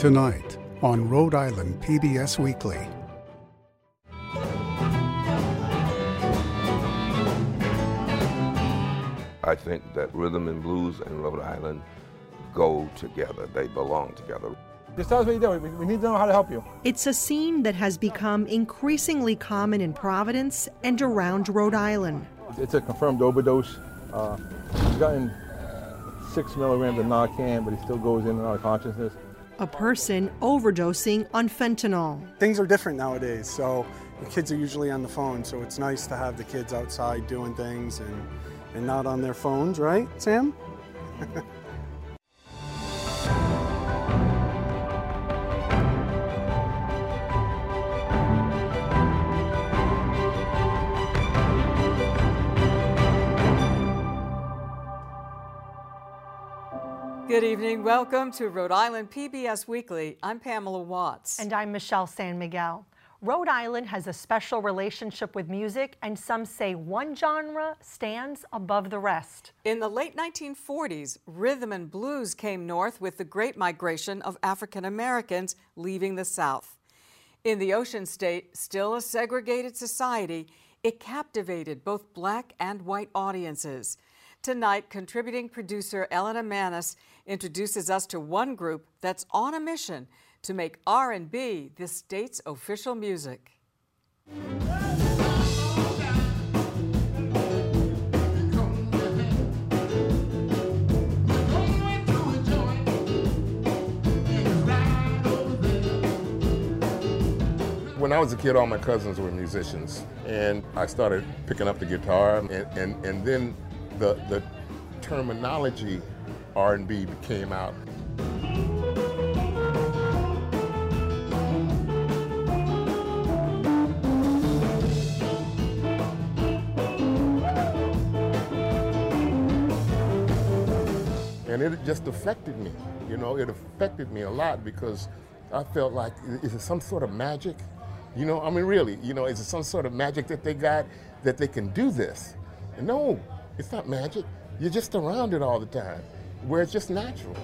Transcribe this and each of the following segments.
Tonight on Rhode Island PBS Weekly. I think that rhythm and blues and Rhode Island go together. They belong together. Just tell us what you do. We, we need to know how to help you. It's a scene that has become increasingly common in Providence and around Rhode Island. It's a confirmed overdose. Uh, he's gotten six milligrams of Narcan, but he still goes in and out of consciousness. A person overdosing on fentanyl. Things are different nowadays, so the kids are usually on the phone, so it's nice to have the kids outside doing things and, and not on their phones, right, Sam? Good evening. Welcome to Rhode Island PBS Weekly. I'm Pamela Watts. And I'm Michelle San Miguel. Rhode Island has a special relationship with music, and some say one genre stands above the rest. In the late 1940s, rhythm and blues came north with the great migration of African Americans leaving the South. In the Ocean State, still a segregated society, it captivated both black and white audiences. Tonight, contributing producer Elena Mannes introduces us to one group that's on a mission to make R&B the state's official music. When I was a kid, all my cousins were musicians, and I started picking up the guitar, and, and, and then the, the terminology R&B came out. And it just affected me, you know, it affected me a lot because I felt like, is it some sort of magic? You know, I mean, really, you know, is it some sort of magic that they got that they can do this? And no, it's not magic. You're just around it all the time, where it's just natural.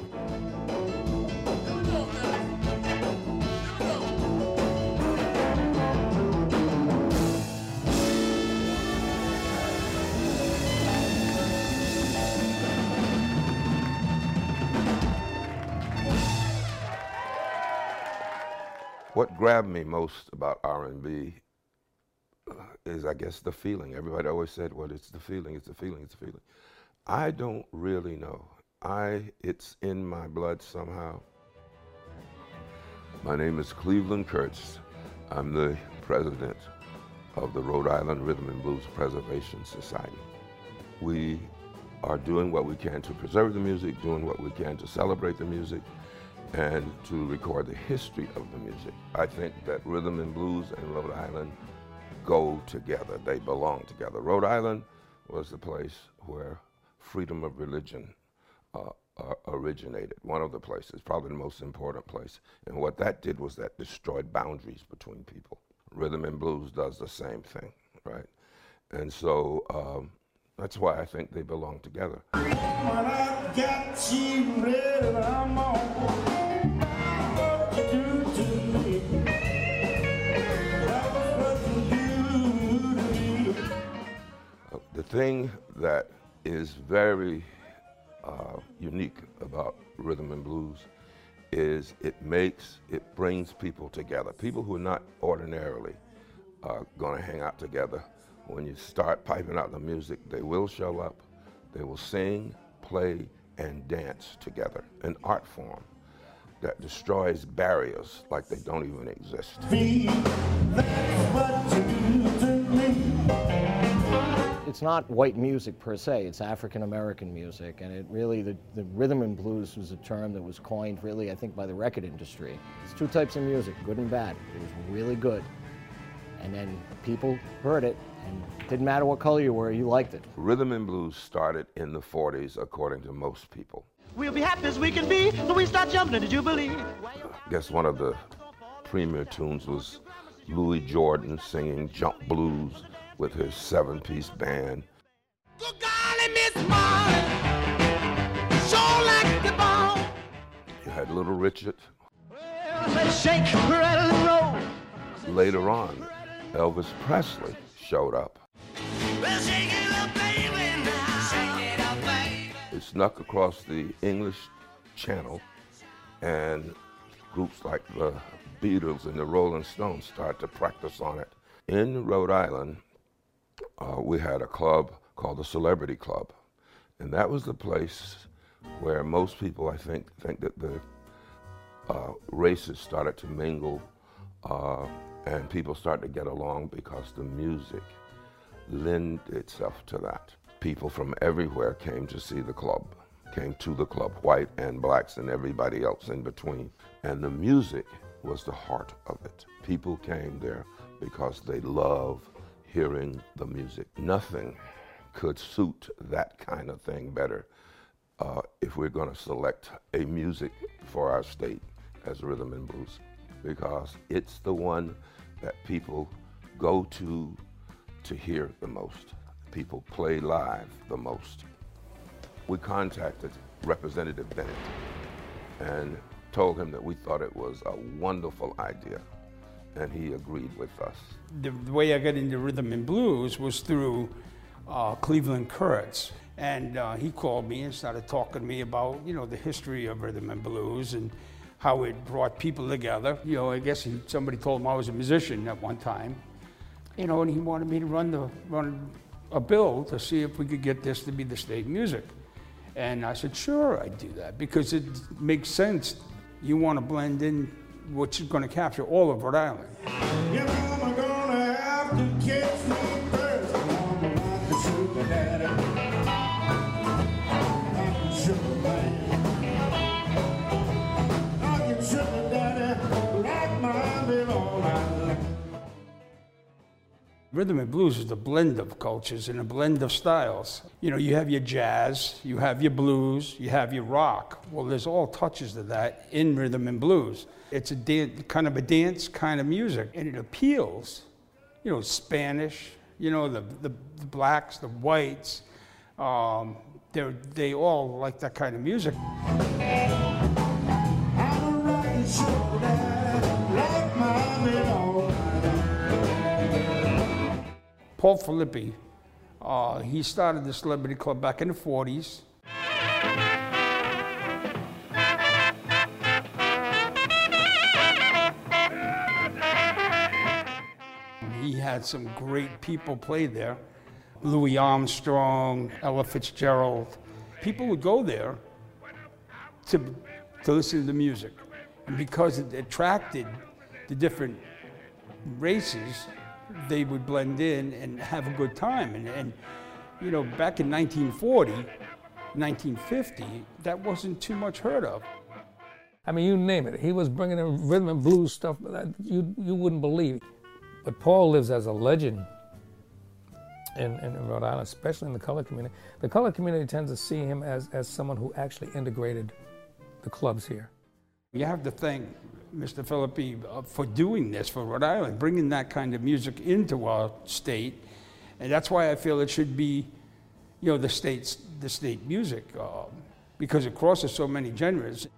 What grabbed me most about R&B is, I guess, the feeling. Everybody always said, "Well, it's the feeling, it's the feeling, it's the feeling." I don't really know. I it's in my blood somehow. My name is Cleveland Kurtz. I'm the president of the Rhode Island Rhythm and Blues Preservation Society. We are doing what we can to preserve the music, doing what we can to celebrate the music, and to record the history of the music. I think that rhythm and blues and Rhode Island go together. They belong together. Rhode Island was the place where freedom of religion uh, uh, originated. One of the places, probably the most important place. And what that did was that destroyed boundaries between people. Rhythm and blues does the same thing, right? And so um, that's why I think they belong together. Uh, the thing that is very uh, unique about rhythm and blues is it makes, it brings people together. People who are not ordinarily uh, going to hang out together. When you start piping out the music, they will show up, they will sing, play, and dance together. An art form that destroys barriers like they don't even exist. It's not white music per se, it's African American music, and it really, the, the rhythm and blues was a term that was coined really, I think, by the record industry. It's two types of music, good and bad. It was really good. And then people heard it, and it didn't matter what color you were, you liked it. Rhythm and blues started in the 40s, according to most people. We'll be happy as we can be when we start jumping, did you believe? I guess one of the premier tunes was Louis Jordan singing Jump Blues with his seven piece band. Good golly, Miss Marley, sure like the bone. You had Little Richard. Well, Shake, rattle, and roll. Later on, Elvis Presley showed up. Well, shake it up, baby, now. Shake it up, baby. It snuck across the English Channel, and groups like the Beatles and the Rolling Stones started to practice on it. In Rhode Island, uh, we had a club called the Celebrity Club, and that was the place where most people, I think, think that the uh, races started to mingle uh, and people started to get along because the music lent itself to that. People from everywhere came to see the club, came to the club, white and blacks and everybody else in between. And the music was the heart of it. People came there because they love hearing the music. Nothing could suit that kind of thing better uh, if we're going to select a music for our state as rhythm and blues, because it's the one that people go to to hear the most. People play live the most. We contacted Representative Bennett and told him that we thought it was a wonderful idea, and he agreed with us. The, the way I got into rhythm and blues was through uh, Cleveland Kurtz. And uh, he called me and started talking to me about, you know, the history of rhythm and blues and how it brought people together. You know, I guess he, somebody told him I was a musician at one time. You know, and he wanted me to run the run a bill to see if we could get this to be the state music. And I said, sure, I'd do that because it makes sense. You want to blend in what's going to capture all of Rhode Island. Rhythm and blues is a blend of cultures and a blend of styles. You know, you have your jazz, you have your blues, you have your rock. Well, there's all touches of that in rhythm and blues. It's a dan- kind of a dance kind of music, and it appeals. You know, Spanish. You know, the the, the blacks, the whites. Um, they they all like that kind of music. Paul Filippi, uh, he started the Celebrity Club back in the 40s. He had some great people play there. Louis Armstrong, Ella Fitzgerald. People would go there to, to listen to the music. And because it attracted the different races, they would blend in and have a good time. And, and you know, back in 1940, 1950, that wasn't too much heard of. I mean, you name it. He was bringing in rhythm and blues stuff that you, you wouldn't believe. But Paul lives as a legend in, in Rhode Island, especially in the color community. The color community tends to see him as, as someone who actually integrated the clubs here. You have to thank Mr. Philippi uh, for doing this for Rhode Island, bringing that kind of music into our state, and that's why I feel it should be, you know, the state's the state music um, because it crosses so many genres.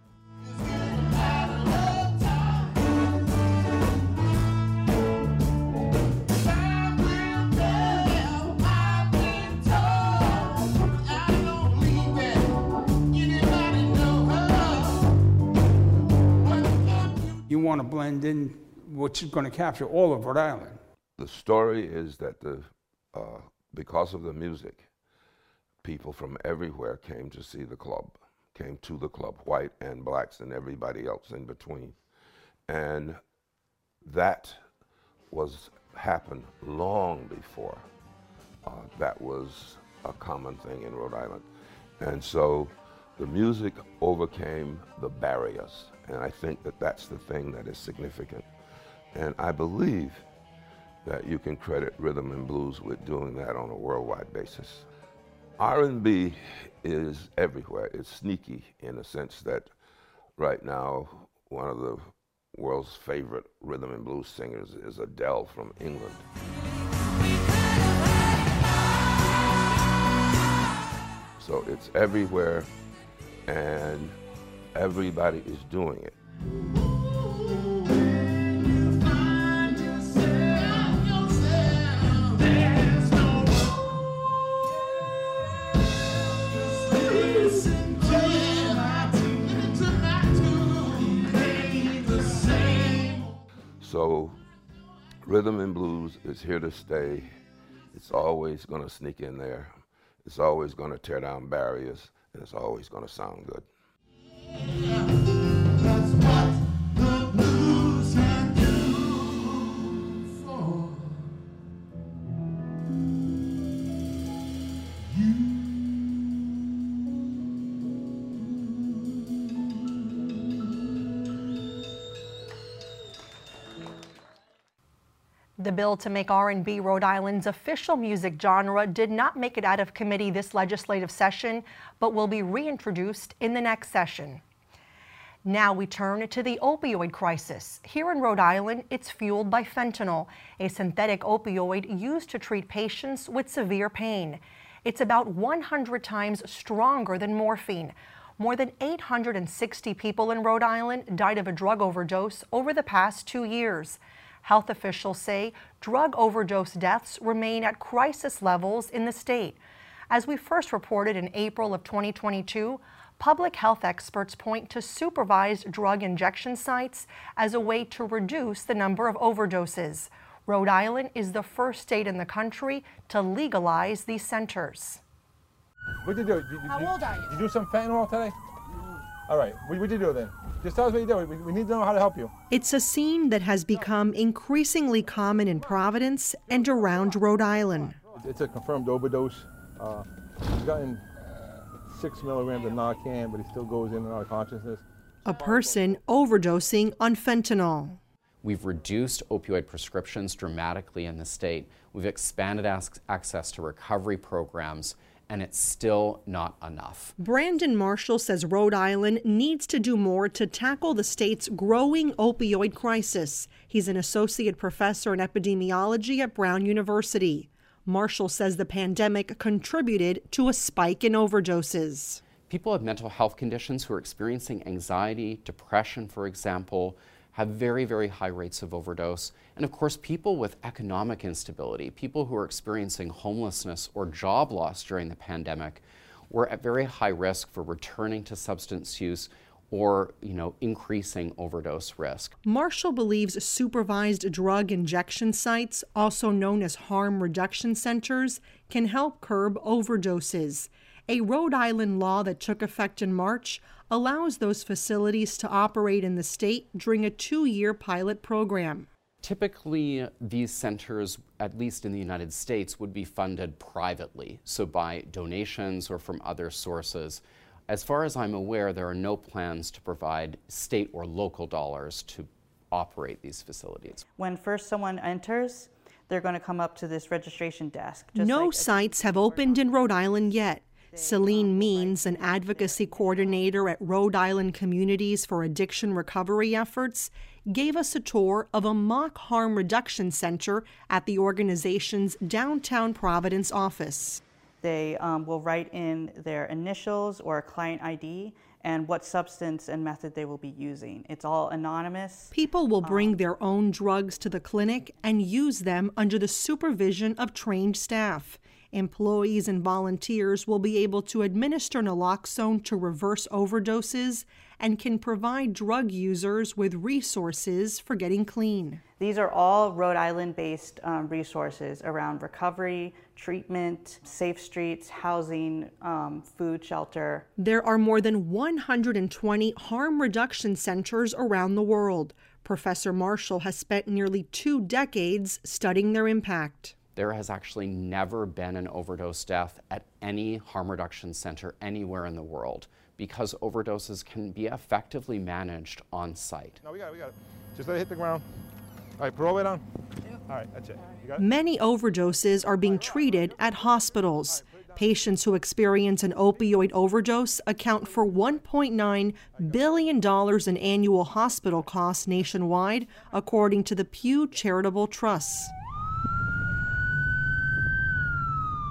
To blend in what's going to capture all of Rhode Island. The story is that the, uh, because of the music, people from everywhere came to see the club, came to the club, white and blacks and everybody else in between. And that was happened long before uh, that was a common thing in Rhode Island. And so the music overcame the barriers. And I think that that's the thing that is significant. And I believe that you can credit rhythm and blues with doing that on a worldwide basis. R&B is everywhere. It's sneaky in the sense that right now one of the world's favorite rhythm and blues singers is Adele from England. So it's everywhere and everybody is doing it. So, rhythm and blues is here to stay. It's always going to sneak in there. It's always going to tear down barriers and it's always going to sound good. The bill to make R&B Rhode Island's official music genre did not make it out of committee this legislative session, but will be reintroduced in the next session. Now we turn to the opioid crisis. Here in Rhode Island, it's fueled by fentanyl, a synthetic opioid used to treat patients with severe pain. It's about 100 times stronger than morphine. More than 860 people in Rhode Island died of a drug overdose over the past two years. Health officials say drug overdose deaths remain at crisis levels in the state. As we first reported in April of 2022, public health experts point to supervised drug injection sites as a way to reduce the number of overdoses. Rhode Island is the first state in the country to legalize these centers. What did you do? Did, How did, old are you? Did you do some fentanyl today? All right. What did you do then? Just tell us what you did. We, we need to know how to help you. It's a scene that has become increasingly common in Providence and around Rhode Island. It's a confirmed overdose. Uh, he's gotten six milligrams of Narcan, but he still goes in and out of consciousness. A person overdosing on fentanyl. We've reduced opioid prescriptions dramatically in the state. We've expanded access to recovery programs, and it's still not enough. Brandon Marshall says Rhode Island needs to do more to tackle the state's growing opioid crisis. He's an associate professor in epidemiology at Brown University. Marshall says the pandemic contributed to a spike in overdoses. People with mental health conditions who are experiencing anxiety, depression, for example, have very, very high rates of overdose. And of course, people with economic instability, people who are experiencing homelessness or job loss during the pandemic, were at very high risk for returning to substance use or you know increasing overdose risk. Marshall believes supervised drug injection sites, also known as harm reduction centers, can help curb overdoses. A Rhode Island law that took effect in March allows those facilities to operate in the state during a two year pilot program. Typically, these centers, at least in the United States, would be funded privately, so by donations or from other sources. As far as I'm aware, there are no plans to provide state or local dollars to operate these facilities. When first someone enters, they're going to come up to this registration desk. just No like- sites have opened in Rhode Island yet. Celine Means, an advocacy coordinator at Rhode Island Communities for Addiction Recovery Efforts, gave us a tour of a mock harm reduction center at the organization's downtown Providence office. They um, will write in their initials or a client ID and what substance and method they will be using. It's all anonymous. People will bring their own drugs to the clinic and use them under the supervision of trained staff. Employees and volunteers will be able to administer naloxone to reverse overdoses and can provide drug users with resources for getting clean. These are all Rhode Island based um, resources around recovery, treatment, safe streets, housing, um, food, shelter. There are more than 120 harm reduction centers around the world. Professor Marshall has spent nearly two decades studying their impact. There has actually never been an overdose death at any harm reduction center anywhere in the world because overdoses can be effectively managed on site. No, we got it. We got it. Just let it hit the ground. All right, put it all the way down. All right, that's it. You got it? Many overdoses are being treated at hospitals. Patients who experience an opioid overdose account for $1.9 billion in annual hospital costs nationwide, according to the Pew Charitable Trusts.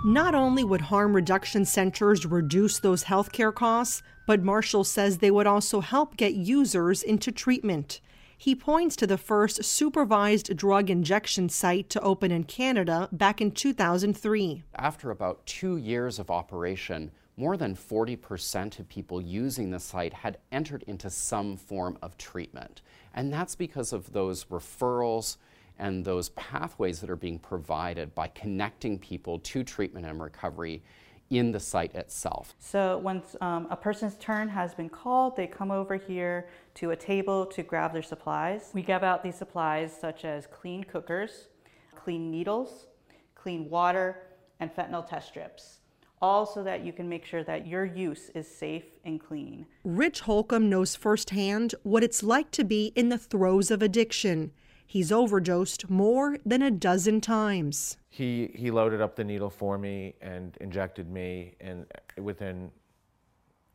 Not only would harm reduction centers reduce those healthcare costs, but Marshall says they would also help get users into treatment. He points to the first supervised drug injection site to open in Canada back in 2003. After about two years of operation, more than 40% of people using the site had entered into some form of treatment. And that's because of those referrals and those pathways that are being provided by connecting people to treatment and recovery in the site itself. So once um, a person's turn has been called, they come over here to a table to grab their supplies. We give out these supplies such as clean cookers, clean needles, clean water, and fentanyl test strips. All so that you can make sure that your use is safe and clean. Rich Holcomb knows firsthand what it's like to be in the throes of addiction. He's overdosed more than a dozen times. He, he loaded up the needle for me and injected me, and within,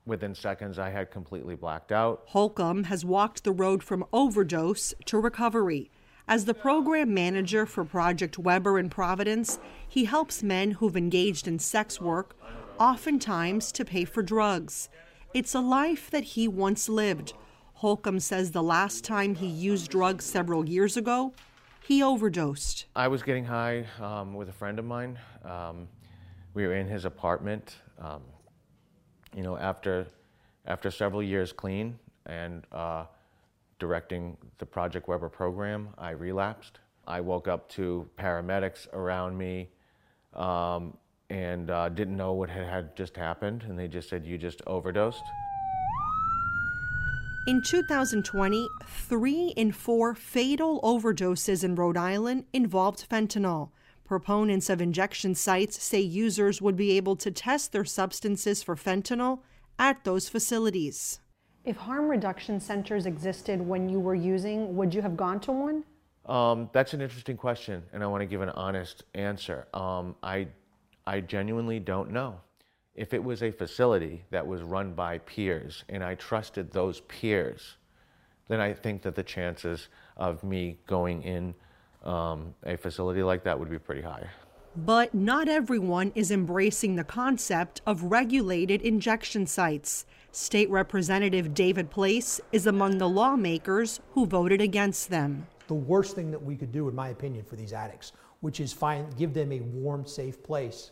within seconds, I had completely blacked out. Holcomb has walked the road from overdose to recovery. As the program manager for Project Weber in Providence, he helps men who've engaged in sex work, oftentimes to pay for drugs. It's a life that he once lived. Holcomb says the last time he used drugs several years ago, he overdosed. I was getting high um, with a friend of mine. Um, we were in his apartment. Um, you know, after after several years clean and uh, directing the Project Weber program, I relapsed. I woke up to paramedics around me um, and uh, didn't know what had, had just happened, and they just said, You just overdosed. In 2020, three in four fatal overdoses in Rhode Island involved fentanyl. Proponents of injection sites say users would be able to test their substances for fentanyl at those facilities. If harm reduction centers existed when you were using, would you have gone to one? Um, that's an interesting question, and I want to give an honest answer. Um, I, I genuinely don't know. If it was a facility that was run by peers and I trusted those peers, then I think that the chances of me going in um, a facility like that would be pretty high. But not everyone is embracing the concept of regulated injection sites. State Representative David Place is among the lawmakers who voted against them. The worst thing that we could do, in my opinion, for these addicts, which is find, give them a warm, safe place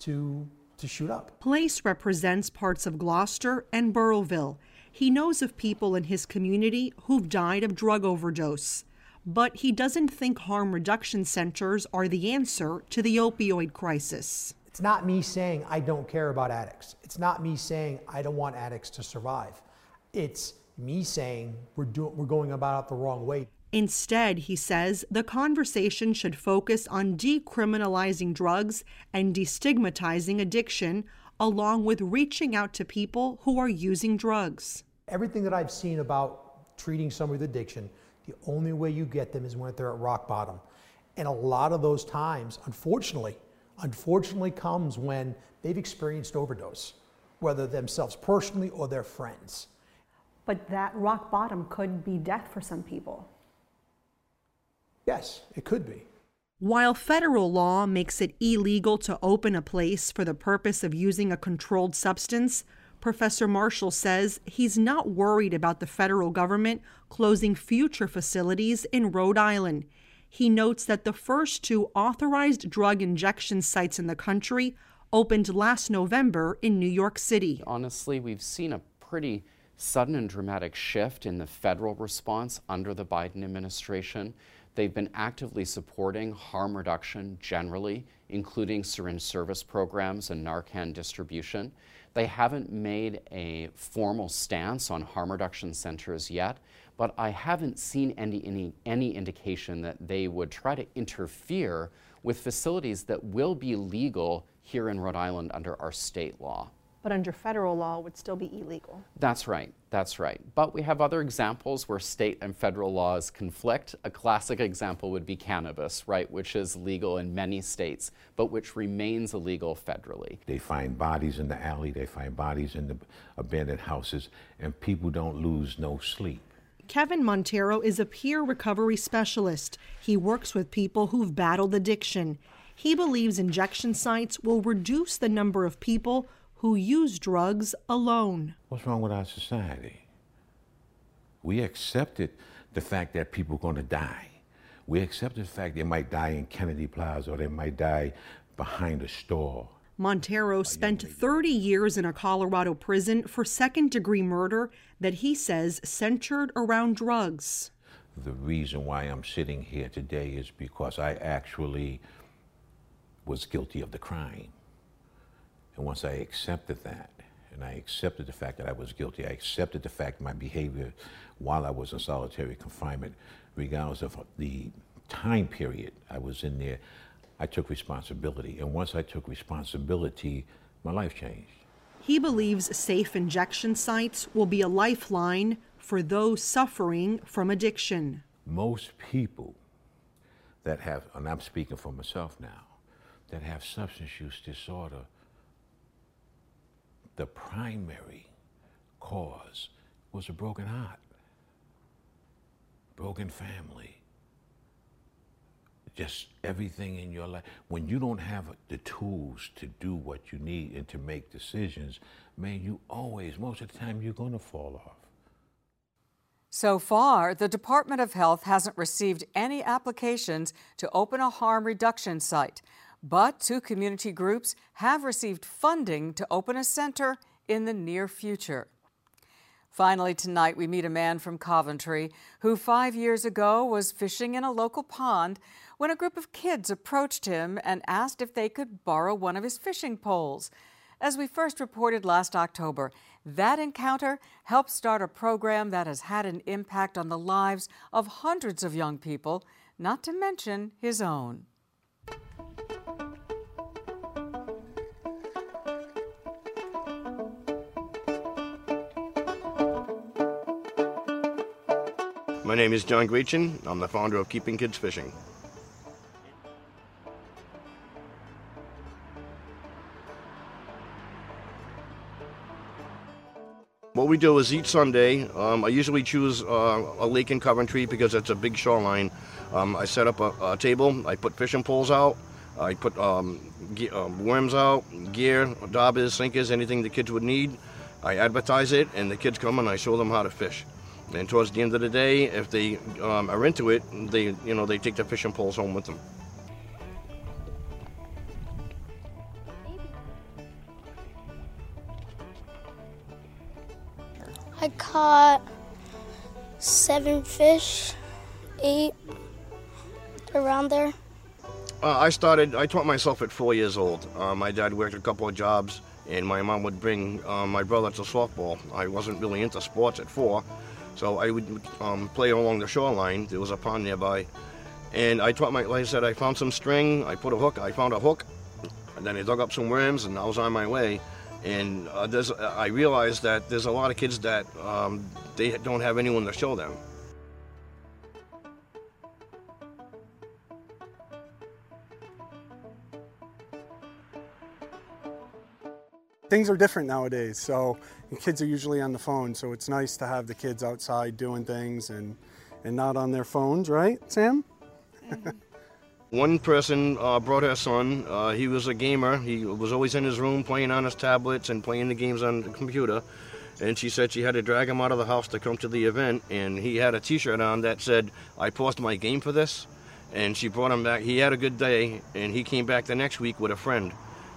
to to shoot up. Place represents parts of Gloucester and Burrillville. He knows of people in his community who've died of drug overdose. But he doesn't think harm reduction centers are the answer to the opioid crisis. It's not me saying I don't care about addicts. It's not me saying I don't want addicts to survive. It's me saying we're, do- we're going about it the wrong way. Instead, he says, the conversation should focus on decriminalizing drugs and destigmatizing addiction, along with reaching out to people who are using drugs. Everything that I've seen about treating someone with addiction, the only way you get them is when they're at rock bottom. And a lot of those times, unfortunately, unfortunately comes when they've experienced overdose, whether themselves personally or their friends. But that rock bottom could be death for some people. Yes, it could be. While federal law makes it illegal to open a place for the purpose of using a controlled substance, Professor Marshall says he's not worried about the federal government closing future facilities in Rhode Island. He notes that the first two authorized drug injection sites in the country opened last November in New York City. Honestly, we've seen a pretty sudden and dramatic shift in the federal response under the Biden administration. They've been actively supporting harm reduction generally, including syringe service programs and Narcan distribution. They haven't made a formal stance on harm reduction centers yet, but I haven't seen any, any, any indication that they would try to interfere with facilities that will be legal here in Rhode Island under our state law but under federal law would still be illegal. That's right. That's right. But we have other examples where state and federal laws conflict. A classic example would be cannabis, right, which is legal in many states, but which remains illegal federally. They find bodies in the alley, they find bodies in the abandoned houses, and people don't lose no sleep. Kevin Montero is a peer recovery specialist. He works with people who've battled addiction. He believes injection sites will reduce the number of people who use drugs alone. What's wrong with our society? We accepted the fact that people are going to die. We accepted the fact they might die in Kennedy Plaza or they might die behind a store. Montero spent 30 years in a Colorado prison for second degree murder that he says centered around drugs. the reason why I'm sitting here today is because I actually was guilty of the crime. And once I accepted that, and I accepted the fact that I was guilty, I accepted the fact my behavior while I was in solitary confinement, regardless of the time period I was in there, I took responsibility. And once I took responsibility, my life changed. He believes safe injection sites will be a lifeline for those suffering from addiction. Most people that have, and I'm speaking for myself now, that have substance use disorder, the primary cause was a broken heart, broken family, just everything in your life. When you don't have the tools to do what you need and to make decisions, man, you always, most of the time, you're going to fall off. So far, the Department of Health hasn't received any applications to open a harm reduction site, but two community groups have received funding to open a center in the near future. Finally, tonight we meet a man from Coventry who five years ago was fishing in a local pond when a group of kids approached him and asked if they could borrow one of his fishing poles. As we first reported last October, that encounter helped start a program that has had an impact on the lives of hundreds of young people, not to mention his own. My name is John Graichen. I'm the founder of Keeping Kids Fishing. What we do is each Sunday, um, I usually choose uh, a lake in Coventry because it's a big shoreline. Um, I set up a, a, table, I put fishing poles out, I put um, uh, worms out, gear, daubers, sinkers, anything the kids would need. I advertise it, and the kids come and I show them how to fish. And towards the end of the day, if they um, are into it, they you know they take their fishing poles home with them. I caught seven fish, eight, around there. Uh, I started. I taught myself at four years old. Uh, my dad worked a couple of jobs, and my mom would bring uh, my brother to softball. I wasn't really into sports at four, so I would um, play along the shoreline. There was a pond nearby, and I taught my. Like I said, I found some string. I put a hook. I found a hook, and then I dug up some worms, and I was on my way. And uh, I realized that there's a lot of kids that um, they don't have anyone to show them. Things are different nowadays, so kids are usually on the phone, so it's nice to have the kids outside doing things and, and not on their phones, right, Sam? One person uh, brought her son. Uh, he was a gamer. He was always in his room playing on his tablets and playing the games on the computer. And she said she had to drag him out of the house to come to the event. And he had a T-shirt on that said, "I paused my game for this." And she brought him back. He had a good day, and he came back the next week with a friend.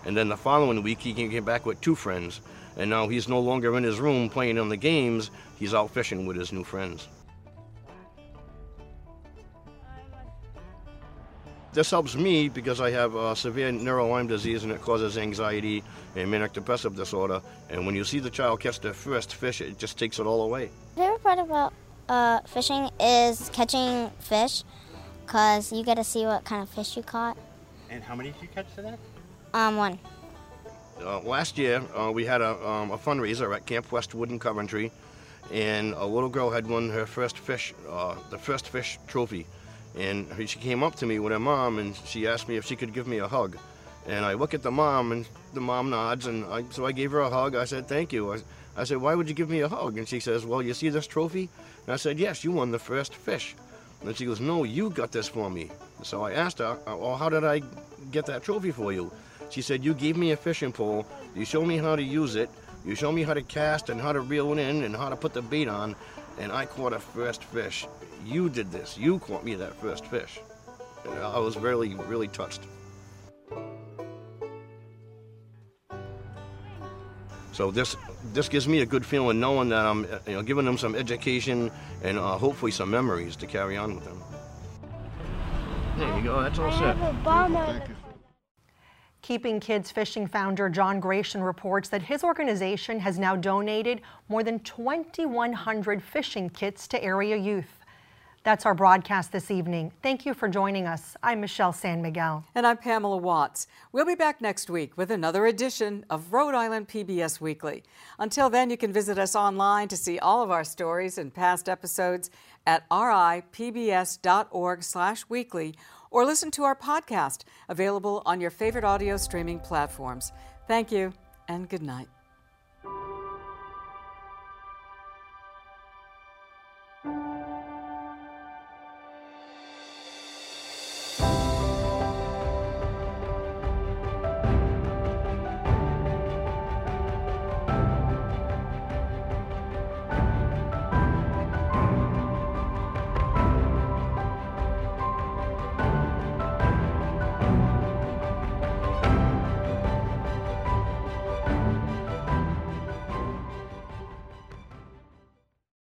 And then the following week, he came back with two friends. And now he's no longer in his room playing on the games. He's out fishing with his new friends. This helps me because I have uh, severe neuro Lyme disease and it causes anxiety and manic depressive disorder. And when you see the child catch their first fish, it just takes it all away. My favorite part about uh, fishing is catching fish because you get to see what kind of fish you caught. And how many did you catch today? Um, one. Uh, last year, uh, we had a, um, a, fundraiser at Camp Westwood in Coventry, and a little girl had won her first fish, uh, the first fish trophy. And she came up to me with her mom, and she asked me if she could give me a hug. And I look at the mom, and the mom nods, and I, so I gave her a hug. I said, "Thank you." I, I said, "Why would you give me a hug?" And she says, "Well, you see this trophy?" And I said, "Yes, you won the first fish." And she goes, "No, you got this for me." So I asked her, "Well, how did I get that trophy for you?" She said, You gave me a fishing pole, you showed me how to use it, you showed me how to cast and how to reel it in and how to put the bait on, and I caught a first fish. You did this. You caught me that first fish. And I was really, really touched. So this this gives me a good feeling knowing that I'm you know giving them some education and uh, hopefully some memories to carry on with them. There you go. That's all set. Keeping Kids Fishing founder John Graichen reports that his organization has now donated more than 2,100 fishing kits to area youth. That's our broadcast this evening. Thank you for joining us. I'm Michelle San Miguel. And I'm Pamela Watts. We'll be back next week with another edition of Rhode Island PBS Weekly. Until then, you can visit us online to see all of our stories and past episodes at ripbs.org/weekly or listen to our podcast available on your favorite audio streaming platforms. Thank you and good night.